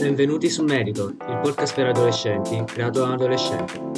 Benvenuti su Medical, il podcast per adolescenti creato da un adolescente.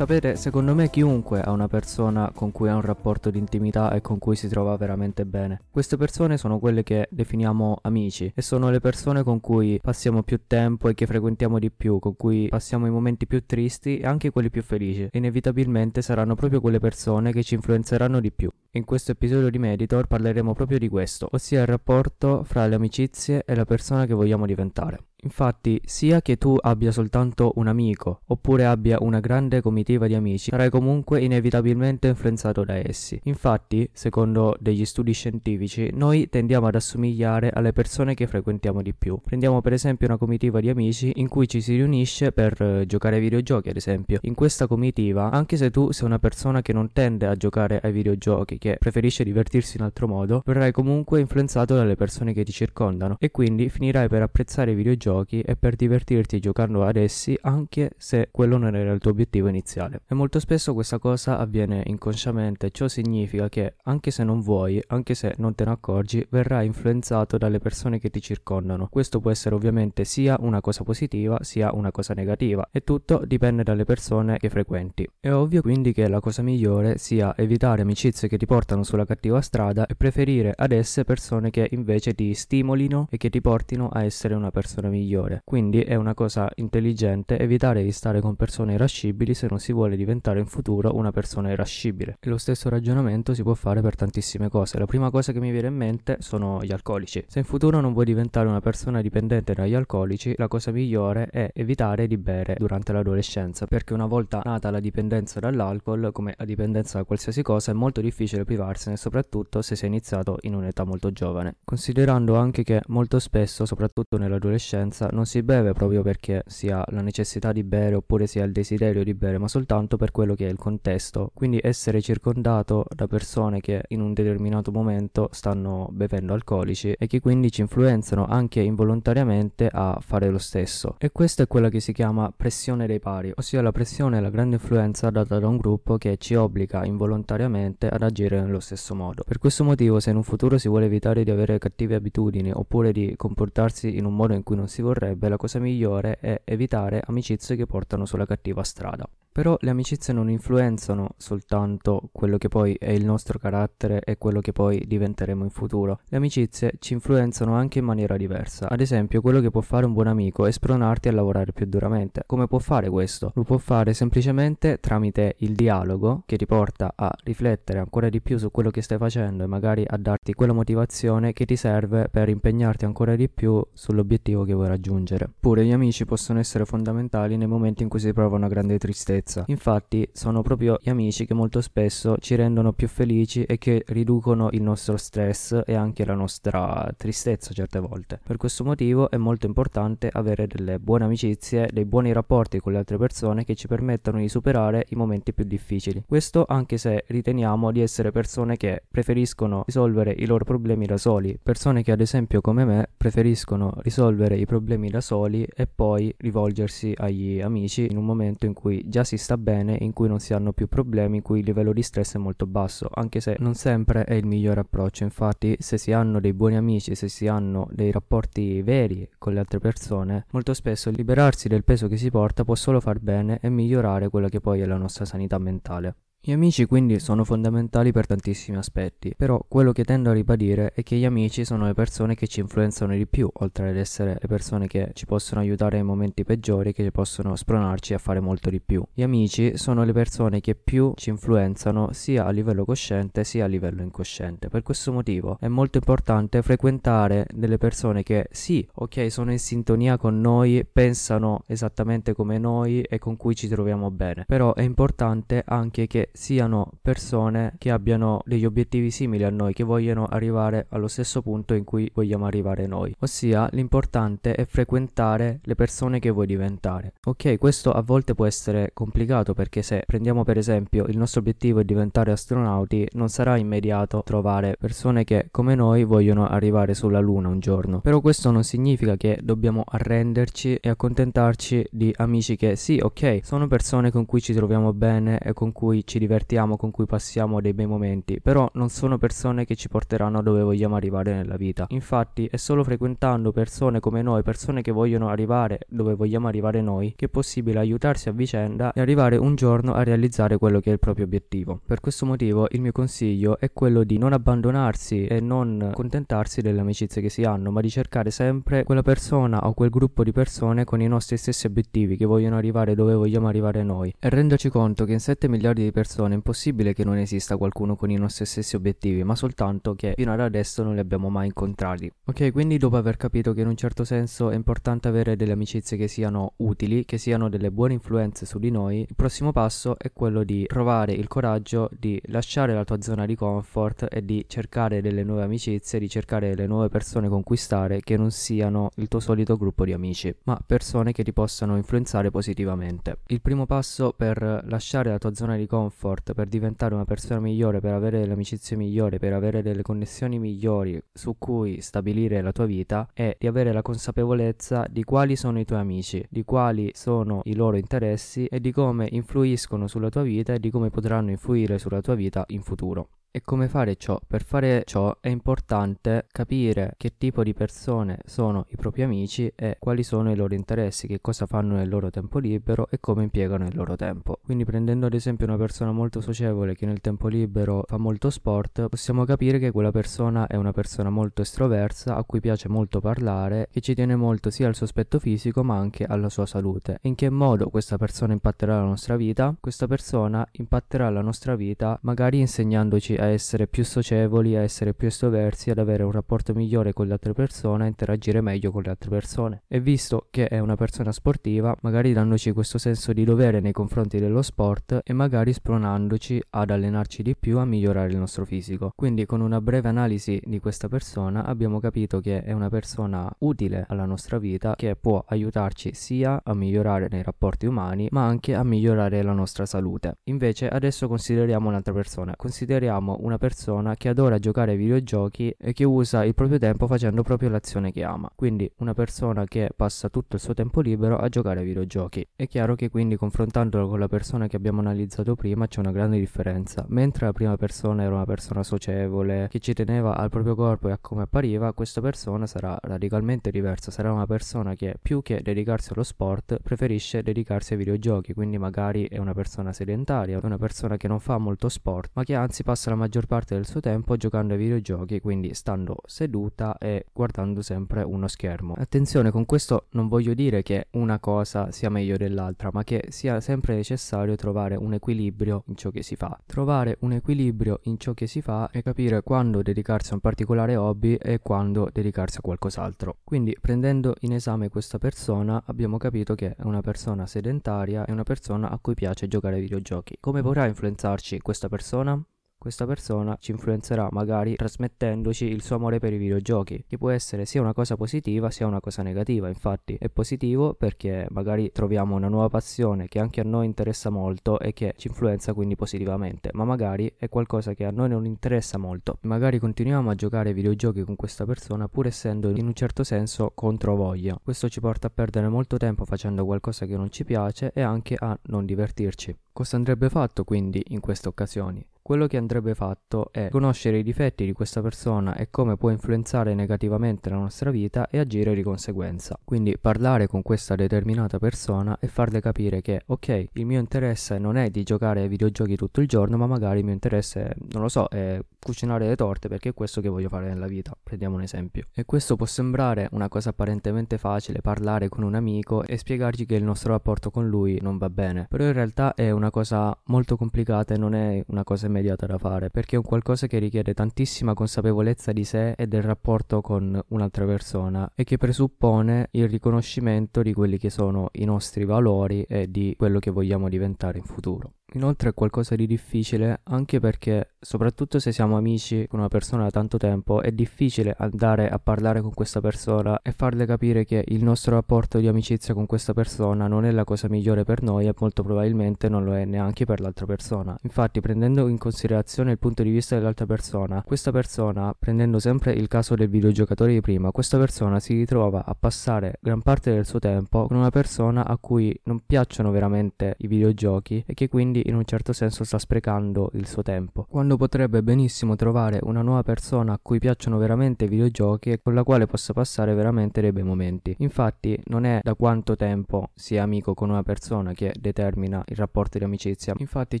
Sapere, secondo me chiunque ha una persona con cui ha un rapporto di intimità e con cui si trova veramente bene. Queste persone sono quelle che definiamo amici e sono le persone con cui passiamo più tempo e che frequentiamo di più, con cui passiamo i momenti più tristi e anche quelli più felici. Inevitabilmente saranno proprio quelle persone che ci influenzeranno di più. In questo episodio di Meditor parleremo proprio di questo, ossia il rapporto fra le amicizie e la persona che vogliamo diventare. Infatti, sia che tu abbia soltanto un amico oppure abbia una grande comitiva di amici, sarai comunque inevitabilmente influenzato da essi. Infatti, secondo degli studi scientifici, noi tendiamo ad assomigliare alle persone che frequentiamo di più. Prendiamo per esempio una comitiva di amici in cui ci si riunisce per eh, giocare ai videogiochi, ad esempio. In questa comitiva, anche se tu sei una persona che non tende a giocare ai videogiochi, che preferisce divertirsi in altro modo, verrai comunque influenzato dalle persone che ti circondano e quindi finirai per apprezzare i videogiochi e per divertirti giocando ad essi anche se quello non era il tuo obiettivo iniziale. E molto spesso questa cosa avviene inconsciamente, ciò significa che anche se non vuoi, anche se non te ne accorgi, verrai influenzato dalle persone che ti circondano. Questo può essere ovviamente sia una cosa positiva sia una cosa negativa e tutto dipende dalle persone che frequenti. È ovvio quindi che la cosa migliore sia evitare amicizie che ti portano sulla cattiva strada e preferire ad esse persone che invece ti stimolino e che ti portino a essere una persona migliore. Quindi è una cosa intelligente evitare di stare con persone irascibili se non si vuole diventare in futuro una persona irascibile. E lo stesso ragionamento si può fare per tantissime cose. La prima cosa che mi viene in mente sono gli alcolici. Se in futuro non vuoi diventare una persona dipendente dagli alcolici, la cosa migliore è evitare di bere durante l'adolescenza, perché una volta nata la dipendenza dall'alcol, come la dipendenza da qualsiasi cosa, è molto difficile privarsene, soprattutto se sei iniziato in un'età molto giovane. Considerando anche che molto spesso, soprattutto nell'adolescenza, non si beve proprio perché si ha la necessità di bere oppure si ha il desiderio di bere, ma soltanto per quello che è il contesto. Quindi essere circondato da persone che in un determinato momento stanno bevendo alcolici e che quindi ci influenzano anche involontariamente a fare lo stesso. E questa è quella che si chiama pressione dei pari, ossia la pressione e la grande influenza data da un gruppo che ci obbliga involontariamente ad agire nello stesso modo. Per questo motivo se in un futuro si vuole evitare di avere cattive abitudini oppure di comportarsi in un modo in cui non si vorrebbe, la cosa migliore è evitare amicizie che portano sulla cattiva strada. Però le amicizie non influenzano soltanto quello che poi è il nostro carattere e quello che poi diventeremo in futuro. Le amicizie ci influenzano anche in maniera diversa. Ad esempio, quello che può fare un buon amico è spronarti a lavorare più duramente. Come può fare questo? Lo può fare semplicemente tramite il dialogo che ti porta a riflettere ancora di più su quello che stai facendo e magari a darti quella motivazione che ti serve per impegnarti ancora di più sull'obiettivo che vuoi raggiungere. Pure gli amici possono essere fondamentali nei momenti in cui si prova una grande tristezza tristezza. Infatti sono proprio gli amici che molto spesso ci rendono più felici e che riducono il nostro stress e anche la nostra tristezza certe volte. Per questo motivo è molto importante avere delle buone amicizie, dei buoni rapporti con le altre persone che ci permettano di superare i momenti più difficili. Questo anche se riteniamo di essere persone che preferiscono risolvere i loro problemi da soli, persone che ad esempio come me preferiscono risolvere i problemi da soli e poi rivolgersi agli amici in un momento in cui già si sta bene, in cui non si hanno più problemi, in cui il livello di stress è molto basso, anche se non sempre è il migliore approccio. Infatti, se si hanno dei buoni amici, se si hanno dei rapporti veri con le altre persone, molto spesso liberarsi del peso che si porta può solo far bene e migliorare quella che poi è la nostra sanità mentale. Gli amici quindi sono fondamentali per tantissimi aspetti, però quello che tendo a ribadire è che gli amici sono le persone che ci influenzano di più, oltre ad essere le persone che ci possono aiutare nei momenti peggiori, che possono spronarci a fare molto di più. Gli amici sono le persone che più ci influenzano sia a livello cosciente sia a livello incosciente. Per questo motivo è molto importante frequentare delle persone che sì, ok, sono in sintonia con noi, pensano esattamente come noi e con cui ci troviamo bene, però è importante anche che siano persone che abbiano degli obiettivi simili a noi, che vogliono arrivare allo stesso punto in cui vogliamo arrivare noi. Ossia, l'importante è frequentare le persone che vuoi diventare. Ok, questo a volte può essere complicato perché se prendiamo per esempio il nostro obiettivo è diventare astronauti, non sarà immediato trovare persone che come noi vogliono arrivare sulla Luna un giorno. Però questo non significa che dobbiamo arrenderci e accontentarci di amici che sì, ok, sono persone con cui ci troviamo bene e con cui ci divertiamo, con cui passiamo dei bei momenti, però non sono persone che ci porteranno dove vogliamo arrivare nella vita. Infatti è solo frequentando persone come noi, persone che vogliono arrivare dove vogliamo arrivare noi, che è possibile aiutarsi a vicenda e arrivare un giorno a realizzare quello che è il proprio obiettivo. Per questo motivo il mio consiglio è quello di non abbandonarsi e non accontentarsi delle amicizie che si hanno, ma di cercare sempre quella persona o quel gruppo di persone con i nostri stessi obiettivi che vogliono arrivare dove vogliamo arrivare noi e renderci conto che in 7 miliardi di persone è impossibile che non esista qualcuno con i nostri stessi obiettivi, ma soltanto che fino ad adesso non li abbiamo mai incontrati. Ok, quindi dopo aver capito che in un certo senso è importante avere delle amicizie che siano utili, che siano delle buone influenze su di noi, il prossimo passo è quello di trovare il coraggio di lasciare la tua zona di comfort e di cercare delle nuove amicizie, di cercare le nuove persone conquistare che non siano il tuo solito gruppo di amici, ma persone che ti possano influenzare positivamente. Il primo passo per lasciare la tua zona di comfort, per diventare una persona migliore, per avere delle amicizie migliori, per avere delle connessioni migliori su cui stabilire la tua vita, è di avere la consapevolezza di quali sono i tuoi amici, di quali sono i loro interessi e di come influiscono sulla tua vita e di come potranno influire sulla tua vita in futuro. E come fare ciò? Per fare ciò è importante capire che tipo di persone sono i propri amici e quali sono i loro interessi, che cosa fanno nel loro tempo libero e come impiegano il loro tempo. Quindi prendendo ad esempio una persona molto socievole che nel tempo libero fa molto sport, possiamo capire che quella persona è una persona molto estroversa, a cui piace molto parlare, che ci tiene molto sia al suo aspetto fisico ma anche alla sua salute. In che modo questa persona impatterà la nostra vita? Questa persona impatterà la nostra vita magari insegnandoci a essere più socievoli, a essere più estroversi, ad avere un rapporto migliore con le altre persone, a interagire meglio con le altre persone. E visto che è una persona sportiva, magari dandoci questo senso di dovere nei confronti dello sport e magari spronandoci ad allenarci di più a migliorare il nostro fisico. Quindi con una breve analisi di questa persona abbiamo capito che è una persona utile alla nostra vita che può aiutarci sia a migliorare nei rapporti umani ma anche a migliorare la nostra salute. Invece adesso consideriamo un'altra persona, consideriamo vediamo una persona che adora giocare ai videogiochi e che usa il proprio tempo facendo proprio l'azione che ama. Quindi una persona che passa tutto il suo tempo libero a giocare ai videogiochi. È chiaro che quindi confrontandolo con la persona che abbiamo analizzato prima c'è una grande differenza. Mentre la prima persona era una persona socievole, che ci teneva al proprio corpo e a come appariva, questa persona sarà radicalmente diversa. Sarà una persona che più che dedicarsi allo sport preferisce dedicarsi ai videogiochi. Quindi magari è una persona sedentaria, una persona che non fa molto sport, ma che anzi passa la maggior parte del suo tempo giocando ai videogiochi, quindi stando seduta e guardando sempre uno schermo. Attenzione, con questo non voglio dire che una cosa sia meglio dell'altra, ma che sia sempre necessario trovare un equilibrio in ciò che si fa. Trovare un equilibrio in ciò che si fa e capire quando dedicarsi a un particolare hobby e quando dedicarsi a qualcos'altro. Quindi prendendo in esame questa persona abbiamo capito che è una persona sedentaria e una persona a cui piace giocare ai videogiochi. Come potrà influenzarci questa persona? Questa persona ci influenzerà magari trasmettendoci il suo amore per i videogiochi, che può essere sia una cosa positiva sia una cosa negativa. Infatti è positivo perché magari troviamo una nuova passione che anche a noi interessa molto e che ci influenza quindi positivamente, ma magari è qualcosa che a noi non interessa molto. Magari continuiamo a giocare ai videogiochi con questa persona pur essendo in un certo senso contro voglia. Questo ci porta a perdere molto tempo facendo qualcosa che non ci piace e anche a non divertirci. Cosa andrebbe fatto quindi in queste occasioni? Quello che andrebbe fatto è conoscere i difetti di questa persona e come può influenzare negativamente la nostra vita e agire di conseguenza. Quindi parlare con questa determinata persona e farle capire che ok, il mio interesse non è di giocare ai videogiochi tutto il giorno, ma magari il mio interesse, non lo so, è cucinare le torte perché è questo che voglio fare nella vita. Prendiamo un esempio. E questo può sembrare una cosa apparentemente facile, parlare con un amico e spiegargli che il nostro rapporto con lui non va bene, però in realtà è una cosa molto complicata e non è una cosa immediata da fare, perché è un qualcosa che richiede tantissima consapevolezza di sé e del rapporto con un'altra persona e che presuppone il riconoscimento di quelli che sono i nostri valori e di quello che vogliamo diventare in futuro. Inoltre è qualcosa di difficile anche perché, soprattutto se siamo amici con una persona da tanto tempo, è difficile andare a parlare con questa persona e farle capire che il nostro rapporto di amicizia con questa persona non è la cosa migliore per noi e molto probabilmente non lo è neanche per l'altra persona. Infatti, prendendo in considerazione il punto di vista dell'altra persona, questa persona, prendendo sempre il caso del videogiocatore di prima, questa persona si ritrova a passare gran parte del suo tempo con una persona a cui non piacciono veramente i videogiochi e che quindi quindi in un certo senso sta sprecando il suo tempo. Quando potrebbe benissimo trovare una nuova persona a cui piacciono veramente i videogiochi e con la quale possa passare veramente dei bei momenti. Infatti non è da quanto tempo si è amico con una persona che determina il rapporto di amicizia. Infatti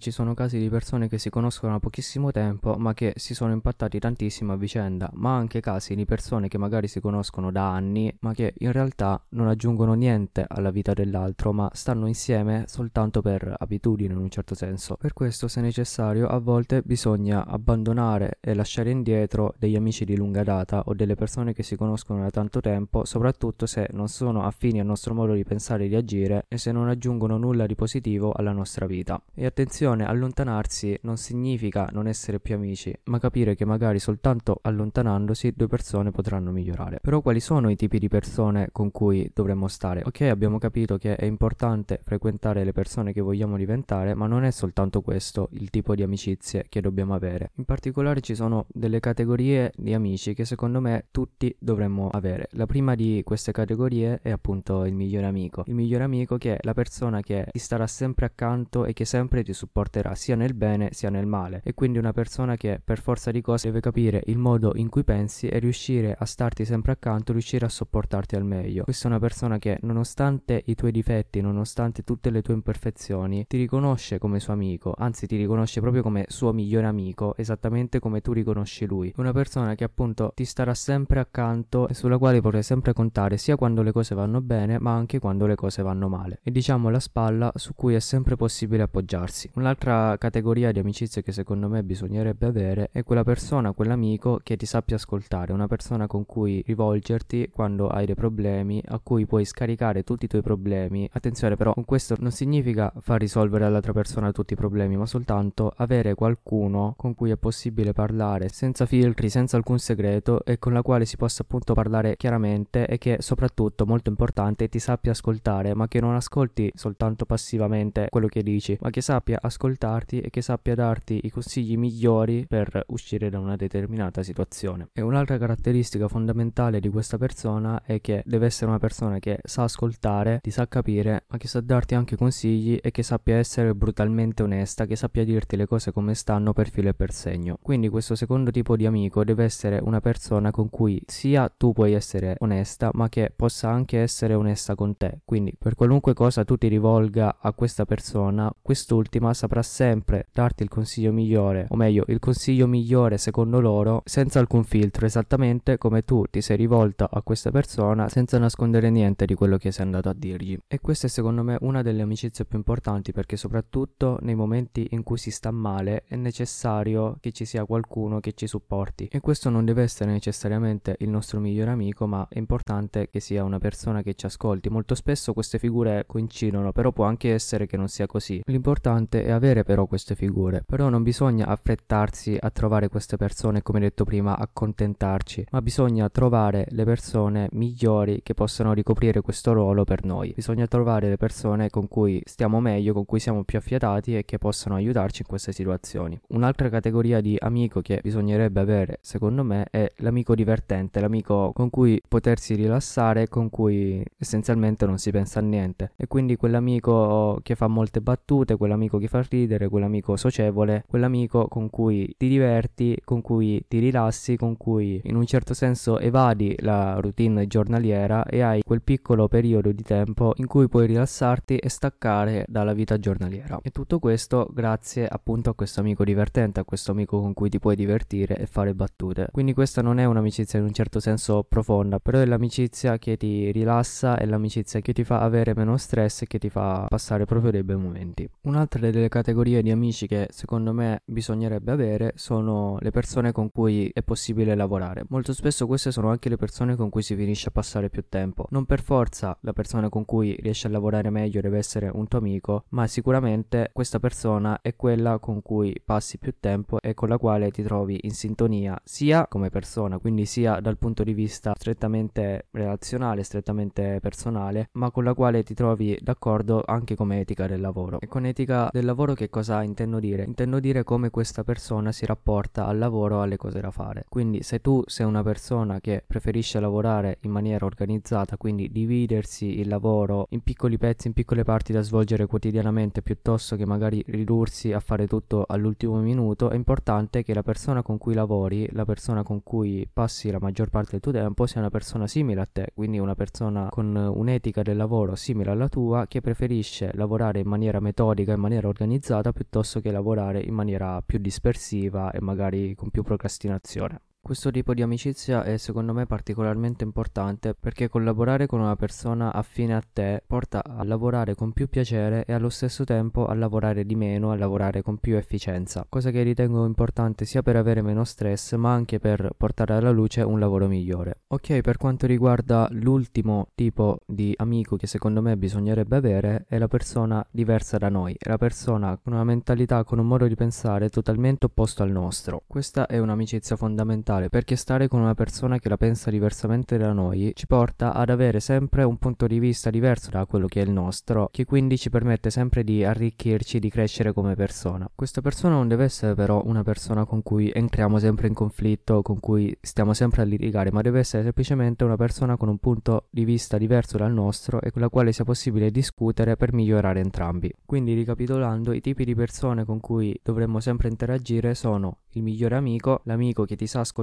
ci sono casi di persone che si conoscono da pochissimo tempo ma che si sono impattati tantissimo a vicenda, ma anche casi di persone che magari si conoscono da anni ma che in realtà non aggiungono niente alla vita dell'altro ma stanno insieme soltanto per abitudine in un certo senso. Per questo se necessario a volte bisogna abbandonare e lasciare indietro degli amici di lunga data o delle persone che si conoscono da tanto tempo, soprattutto se non sono affini al nostro modo di pensare e di agire e se non aggiungono nulla di positivo alla nostra vita. E attenzione, allontanarsi non significa non essere più amici, ma capire che magari soltanto allontanandosi due persone potranno migliorare. Però quali sono i tipi di persone con cui dovremmo stare? Ok, abbiamo capito che è importante frequentare le persone che vogliamo diventare, ma non è soltanto questo il tipo di amicizie che dobbiamo avere. In particolare ci sono delle categorie di amici che secondo me tutti dovremmo avere. La prima di queste categorie è appunto il migliore amico. Il migliore amico che è la persona che ti starà sempre accanto e che sempre ti supporterà sia nel bene sia nel male. E quindi una persona che per forza di cose deve capire il modo in cui pensi e riuscire a starti sempre accanto, riuscire a sopportarti al meglio. Questa è una persona che nonostante i tuoi difetti, nonostante tutte le tue imperfezioni, ti riconosce come suo amico, anzi ti riconosce proprio come suo migliore amico, esattamente come tu riconosci lui. Una persona che appunto ti starà sempre accanto e sulla quale potrai sempre contare sia quando le cose vanno bene, ma anche quando le cose vanno male. E diciamo la spalla su cui è sempre possibile appoggiarsi. Un'altra categoria di amicizie che secondo me bisognerebbe avere è quella persona, quell'amico che ti sappia ascoltare, una persona con cui rivolgerti quando hai dei problemi, a cui puoi scaricare tutti i tuoi problemi. Attenzione però, con questo non significa far risolvere all'altra persona tutti i problemi, ma soltanto avere qualcuno con cui è possibile parlare senza filtri, senza alcun segreto e con la quale si possa appunto parlare chiaramente e che soprattutto, molto importante, ti sappia ascoltare, ma che non ascolti soltanto passivamente quello che dici, ma che sappia ascoltarti e che sappia darti i consigli migliori per uscire da una determinata situazione. E un'altra caratteristica fondamentale di questa persona è che deve essere una persona che sa ascoltare, ti sa capire, ma che sa darti anche consigli e che sappia essere brutalmente onesta, che sappia dirti le cose come stanno per filo e per segno. Quindi questo secondo tipo di amico deve essere una persona con cui sia tu puoi essere onesta, ma che possa anche essere onesta con te. Quindi per qualunque cosa tu ti rivolga a questa persona, quest'ultima saprà sempre darti il consiglio migliore, o meglio, il consiglio migliore secondo loro, senza alcun filtro, esattamente come tu ti sei rivolta a questa persona senza nascondere niente di quello che sei andato a dirgli. E questa è secondo me una delle amicizie più importanti perché soprattutto nei momenti in cui si sta male è necessario che ci sia qualcuno che ci supporti. E questo non deve essere necessariamente il nostro migliore amico, ma è importante che sia una persona che ci ascolti. Molto spesso queste figure coincidono, però può anche essere che non sia così. L'importante è avere però queste figure. Però non bisogna affrettarsi a trovare queste persone, come detto prima, accontentarci, ma bisogna trovare le persone migliori che possano ricoprire questo ruolo per noi. Bisogna trovare le persone con cui stiamo meglio, con cui siamo più affiatati e che possano aiutarci in queste situazioni. Un'altra categoria di amico che bisognerebbe avere, secondo me, è l'amico divertente, l'amico con cui potersi rilassare, con cui essenzialmente non si pensa a niente. E quindi quell'amico che fa molte battute, quell'amico che fa ridere, quell'amico socievole, quell'amico con cui ti diverti, con cui ti rilassi, con cui in un certo senso evadi la routine giornaliera e hai quel piccolo periodo di tempo in cui puoi rilassarti e staccare dalla vita giornaliera. E tutto questo grazie appunto a questo amico divertente, a questo amico con cui ti puoi divertire e fare battute. Quindi questa non è un'amicizia in un certo senso profonda, però è l'amicizia che ti rilassa, è l'amicizia che ti fa avere meno stress e che ti fa passare proprio dei bei momenti. Un'altra delle categorie di amici che secondo me bisognerebbe avere sono le persone con cui è possibile lavorare. Molto spesso queste sono anche le persone con cui si finisce a passare più tempo. Non per forza la persona con cui riesci a lavorare meglio deve essere un tuo amico, ma sicuramente questa persona è quella con cui passi più tempo e con la quale ti trovi in sintonia sia come persona, quindi sia dal punto di vista strettamente relazionale, strettamente personale, ma con la quale ti trovi d'accordo anche come etica del lavoro. E con etica del lavoro che cosa intendo dire? Intendo dire come questa persona si rapporta al lavoro, alle cose da fare. Quindi se tu sei una persona che preferisce lavorare in maniera organizzata, quindi dividersi il lavoro in piccoli pezzi, in piccole parti da svolgere quotidianamente piuttosto piuttosto che magari ridursi a fare tutto all'ultimo minuto, è importante che la persona con cui lavori, la persona con cui passi la maggior parte del tuo tempo, sia una persona simile a te, quindi una persona con un'etica del lavoro simile alla tua che preferisce lavorare in maniera metodica, in maniera organizzata, piuttosto che lavorare in maniera più dispersiva e magari con più procrastinazione. Questo tipo di amicizia è secondo me particolarmente importante perché collaborare con una persona affine a te porta a lavorare con più piacere e allo stesso tempo a lavorare di meno, a lavorare con più efficienza, cosa che ritengo importante sia per avere meno stress ma anche per portare alla luce un lavoro migliore. Ok, per quanto riguarda l'ultimo tipo di amico che secondo me bisognerebbe avere è la persona diversa da noi, è la persona con una mentalità, con un modo di pensare totalmente opposto al nostro. Questa è un'amicizia fondamentale fondamentale perché stare con una persona che la pensa diversamente da noi ci porta ad avere sempre un punto di vista diverso da quello che è il nostro, che quindi ci permette sempre di arricchirci, di crescere come persona. Questa persona non deve essere però una persona con cui entriamo sempre in conflitto, con cui stiamo sempre a litigare, ma deve essere semplicemente una persona con un punto di vista diverso dal nostro e con la quale sia possibile discutere per migliorare entrambi. Quindi ricapitolando, i tipi di persone con cui dovremmo sempre interagire sono il migliore amico, l'amico che ti sa ascoltare,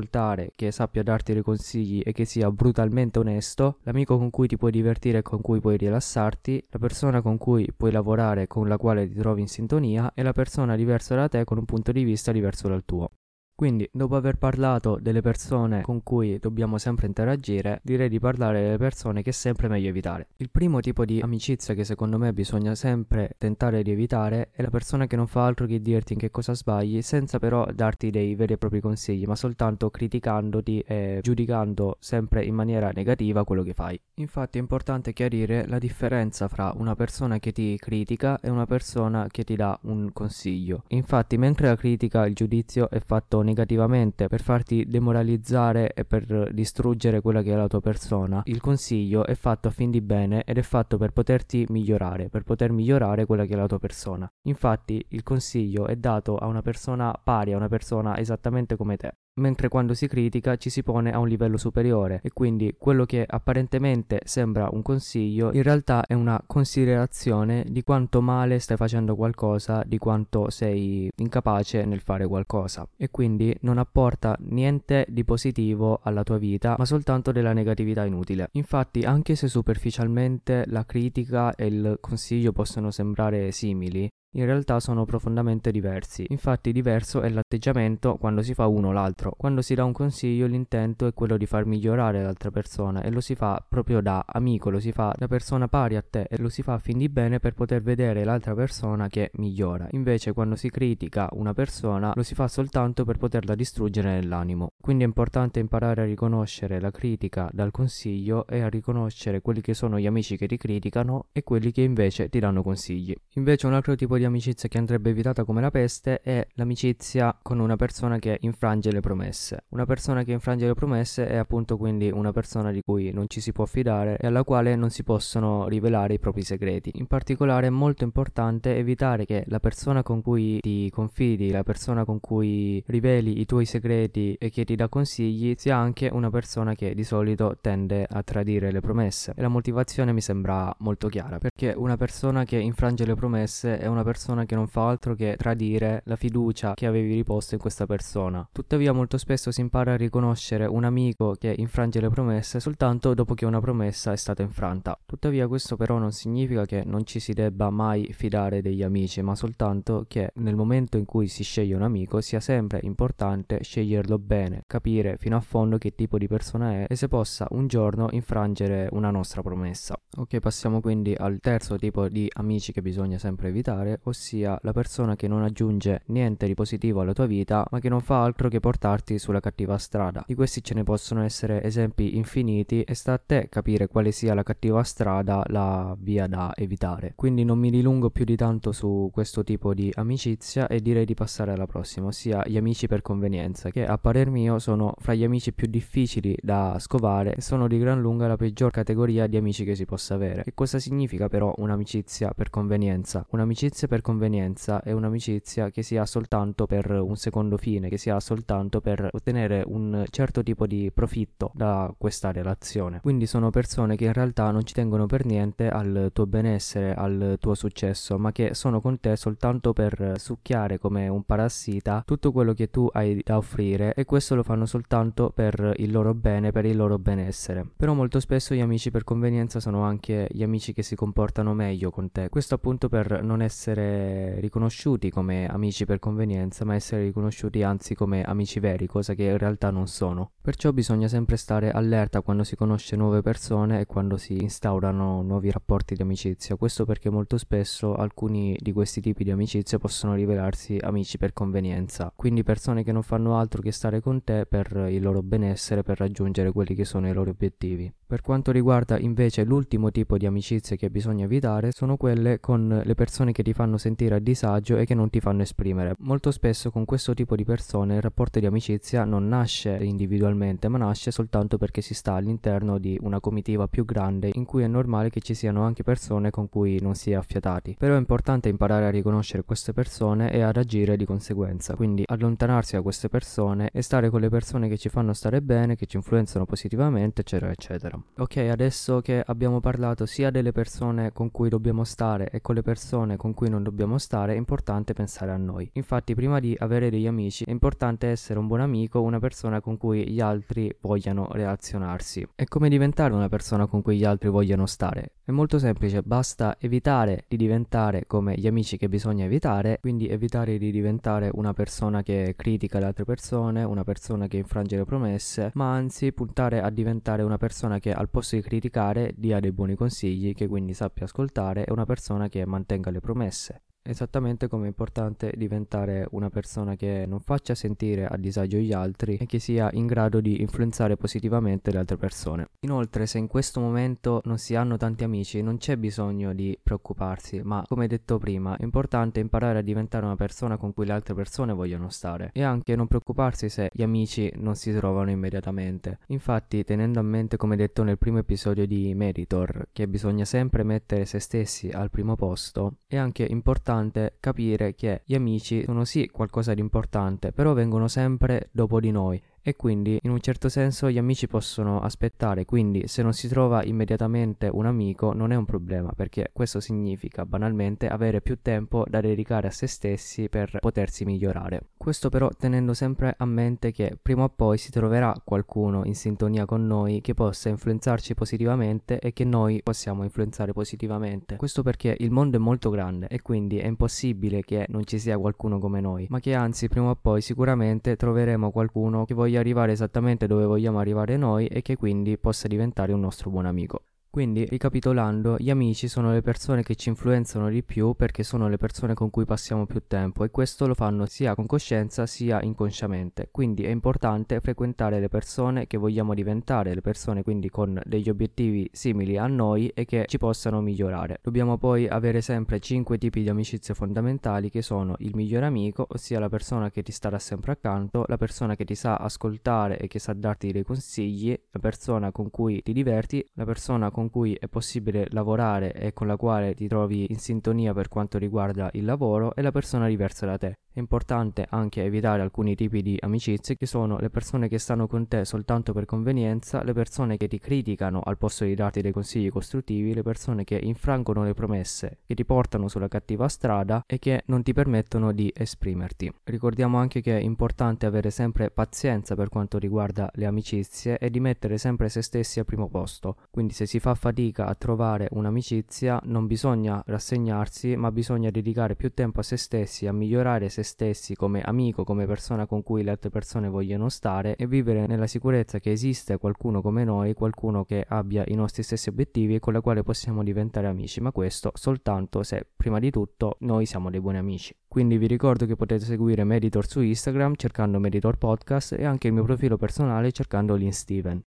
che sappia darti dei consigli e che sia brutalmente onesto, l'amico con cui ti puoi divertire e con cui puoi rilassarti, la persona con cui puoi lavorare e con la quale ti trovi in sintonia e la persona diversa da te con un punto di vista diverso dal tuo. Quindi, dopo aver parlato delle persone con cui dobbiamo sempre interagire, direi di parlare delle persone che è sempre meglio evitare. Il primo tipo di amicizia che secondo me bisogna sempre tentare di evitare è la persona che non fa altro che dirti in che cosa sbagli, senza però darti dei veri e propri consigli, ma soltanto criticandoti e giudicando sempre in maniera negativa quello che fai. Infatti è importante chiarire la differenza fra una persona che ti critica e una persona che ti dà un consiglio. Infatti, mentre la critica, il giudizio è fatto negativamente per farti demoralizzare e per distruggere quella che è la tua persona, il consiglio è fatto a fin di bene ed è fatto per poterti migliorare, per poter migliorare quella che è la tua persona. Infatti il consiglio è dato a una persona pari, a una persona esattamente come te mentre quando si critica ci si pone a un livello superiore e quindi quello che apparentemente sembra un consiglio in realtà è una considerazione di quanto male stai facendo qualcosa, di quanto sei incapace nel fare qualcosa e quindi non apporta niente di positivo alla tua vita ma soltanto della negatività inutile. Infatti anche se superficialmente la critica e il consiglio possono sembrare simili, in realtà sono profondamente diversi. Infatti diverso è l'atteggiamento quando si fa uno o l'altro. Quando si dà un consiglio l'intento è quello di far migliorare l'altra persona e lo si fa proprio da amico, lo si fa da persona pari a te e lo si fa a fin di bene per poter vedere l'altra persona che migliora. Invece quando si critica una persona lo si fa soltanto per poterla distruggere nell'animo. Quindi è importante imparare a riconoscere la critica dal consiglio e a riconoscere quelli che sono gli amici che ti criticano e quelli che invece ti danno consigli. Invece un altro tipo di amicizia che andrebbe evitata come la peste è l'amicizia con una persona che infrange le promesse. Una persona che infrange le promesse è appunto quindi una persona di cui non ci si può fidare e alla quale non si possono rivelare i propri segreti. In particolare è molto importante evitare che la persona con cui ti confidi, la persona con cui riveli i tuoi segreti e che ti dà consigli sia anche una persona che di solito tende a tradire le promesse. E la motivazione mi sembra molto chiara perché una persona che infrange le promesse è una persona che non fa altro che tradire la fiducia che avevi riposto in questa persona. Tuttavia molto spesso si impara a riconoscere un amico che infrange le promesse soltanto dopo che una promessa è stata infranta. Tuttavia questo però non significa che non ci si debba mai fidare degli amici, ma soltanto che nel momento in cui si sceglie un amico sia sempre importante sceglierlo bene, capire fino a fondo che tipo di persona è e se possa un giorno infrangere una nostra promessa. Ok, passiamo quindi al terzo tipo di amici che bisogna sempre evitare, ossia la persona che non aggiunge niente di positivo alla tua vita, ma che non fa altro che portarti sulla cattiva strada. Di questi ce ne possono essere esempi infiniti e sta a te capire quale sia la cattiva strada, la via da evitare. Quindi non mi dilungo più di tanto su questo tipo di amicizia e direi di passare alla prossima, ossia gli amici per convenienza, che a parer mio sono fra gli amici più difficili da scovare e sono di gran lunga la peggior categoria di amici che si possa avere. Che cosa significa però un'amicizia per convenienza? Un'amicizia un'amicizia per convenienza è un'amicizia che si ha soltanto per un secondo fine, che si ha soltanto per ottenere un certo tipo di profitto da questa relazione. Quindi sono persone che in realtà non ci tengono per niente al tuo benessere, al tuo successo, ma che sono con te soltanto per succhiare come un parassita tutto quello che tu hai da offrire e questo lo fanno soltanto per il loro bene, per il loro benessere. Però molto spesso gli amici per convenienza sono anche gli amici che si comportano meglio con te. Questo appunto per non essere riconosciuti come amici per convenienza, ma essere riconosciuti anzi come amici veri, cosa che in realtà non sono. Perciò bisogna sempre stare allerta quando si conosce nuove persone e quando si instaurano nuovi rapporti di amicizia. Questo perché molto spesso alcuni di questi tipi di amicizia possono rivelarsi amici per convenienza, quindi persone che non fanno altro che stare con te per il loro benessere, per raggiungere quelli che sono i loro obiettivi. Per quanto riguarda invece l'ultimo tipo di amicizie che bisogna evitare, sono quelle con le persone che ti fanno sentire a disagio e che non ti fanno esprimere. Molto spesso con questo tipo di persone il rapporto di amicizia non nasce individualmente, ma nasce soltanto perché si sta all'interno di una comitiva più grande in cui è normale che ci siano anche persone con cui non si è affiatati. Però è importante imparare a riconoscere queste persone e ad agire di conseguenza, quindi allontanarsi da queste persone e stare con le persone che ci fanno stare bene, che ci influenzano positivamente, eccetera, eccetera. Ok, adesso che abbiamo parlato sia delle persone con cui dobbiamo stare e con le persone con cui non dobbiamo stare, è importante pensare a noi. Infatti, prima di avere degli amici, è importante essere un buon amico, una persona con cui gli altri vogliano relazionarsi. E come diventare una persona con cui gli altri vogliono stare? È molto semplice, basta evitare di diventare come gli amici che bisogna evitare, quindi evitare di diventare una persona che critica le altre persone, una persona che infrange le promesse, ma anzi puntare a diventare una persona che al posto di criticare dia dei buoni consigli, che quindi sappia ascoltare e una persona che mantenga le promesse. Esattamente come è importante diventare una persona che non faccia sentire a disagio gli altri e che sia in grado di influenzare positivamente le altre persone. Inoltre, se in questo momento non si hanno tanti amici, non c'è bisogno di preoccuparsi, ma come detto prima, è importante imparare a diventare una persona con cui le altre persone vogliono stare e anche non preoccuparsi se gli amici non si trovano immediatamente. Infatti, tenendo a mente, come detto nel primo episodio di Meritor, che bisogna sempre mettere se stessi al primo posto, è anche importante importante capire che gli amici sono sì qualcosa di importante, però vengono sempre dopo di noi e quindi in un certo senso gli amici possono aspettare, quindi se non si trova immediatamente un amico non è un problema perché questo significa banalmente avere più tempo da dedicare a se stessi per potersi migliorare. Questo però tenendo sempre a mente che prima o poi si troverà qualcuno in sintonia con noi che possa influenzarci positivamente e che noi possiamo influenzare positivamente. Questo perché il mondo è molto grande e quindi è impossibile che non ci sia qualcuno come noi, ma che anzi prima o poi sicuramente troveremo qualcuno che voglia arrivare esattamente dove vogliamo arrivare noi e che quindi possa diventare un nostro buon amico. Quindi, ricapitolando, gli amici sono le persone che ci influenzano di più perché sono le persone con cui passiamo più tempo e questo lo fanno sia con coscienza sia inconsciamente. Quindi è importante frequentare le persone che vogliamo diventare, le persone quindi con degli obiettivi simili a noi e che ci possano migliorare. Dobbiamo poi avere sempre 5 tipi di amicizie fondamentali che sono il migliore amico, ossia la persona che ti starà sempre accanto, la persona che ti sa ascoltare e che sa darti dei consigli, la persona con cui ti diverti, la persona con cui è possibile lavorare e con la quale ti trovi in sintonia per quanto riguarda il lavoro è la persona diversa da te. È importante anche evitare alcuni tipi di amicizie che sono le persone che stanno con te soltanto per convenienza, le persone che ti criticano al posto di darti dei consigli costruttivi, le persone che infrangono le promesse, che ti portano sulla cattiva strada e che non ti permettono di esprimerti. Ricordiamo anche che è importante avere sempre pazienza per quanto riguarda le amicizie e di mettere sempre se stessi al primo posto. Quindi se si fa fatica a trovare un'amicizia non bisogna rassegnarsi, ma bisogna dedicare più tempo a se stessi, a migliorare se stessi come amico, come persona con cui le altre persone vogliono stare e vivere nella sicurezza che esiste qualcuno come noi, qualcuno che abbia i nostri stessi obiettivi e con la quale possiamo diventare amici, ma questo soltanto se prima di tutto noi siamo dei buoni amici. Quindi vi ricordo che potete seguire Meditor su Instagram cercando Meditor Podcast e anche il mio profilo personale cercando Lin Steven.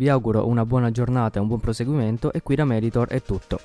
Vi auguro una buona giornata e un buon proseguimento e qui da Meditor è tutto.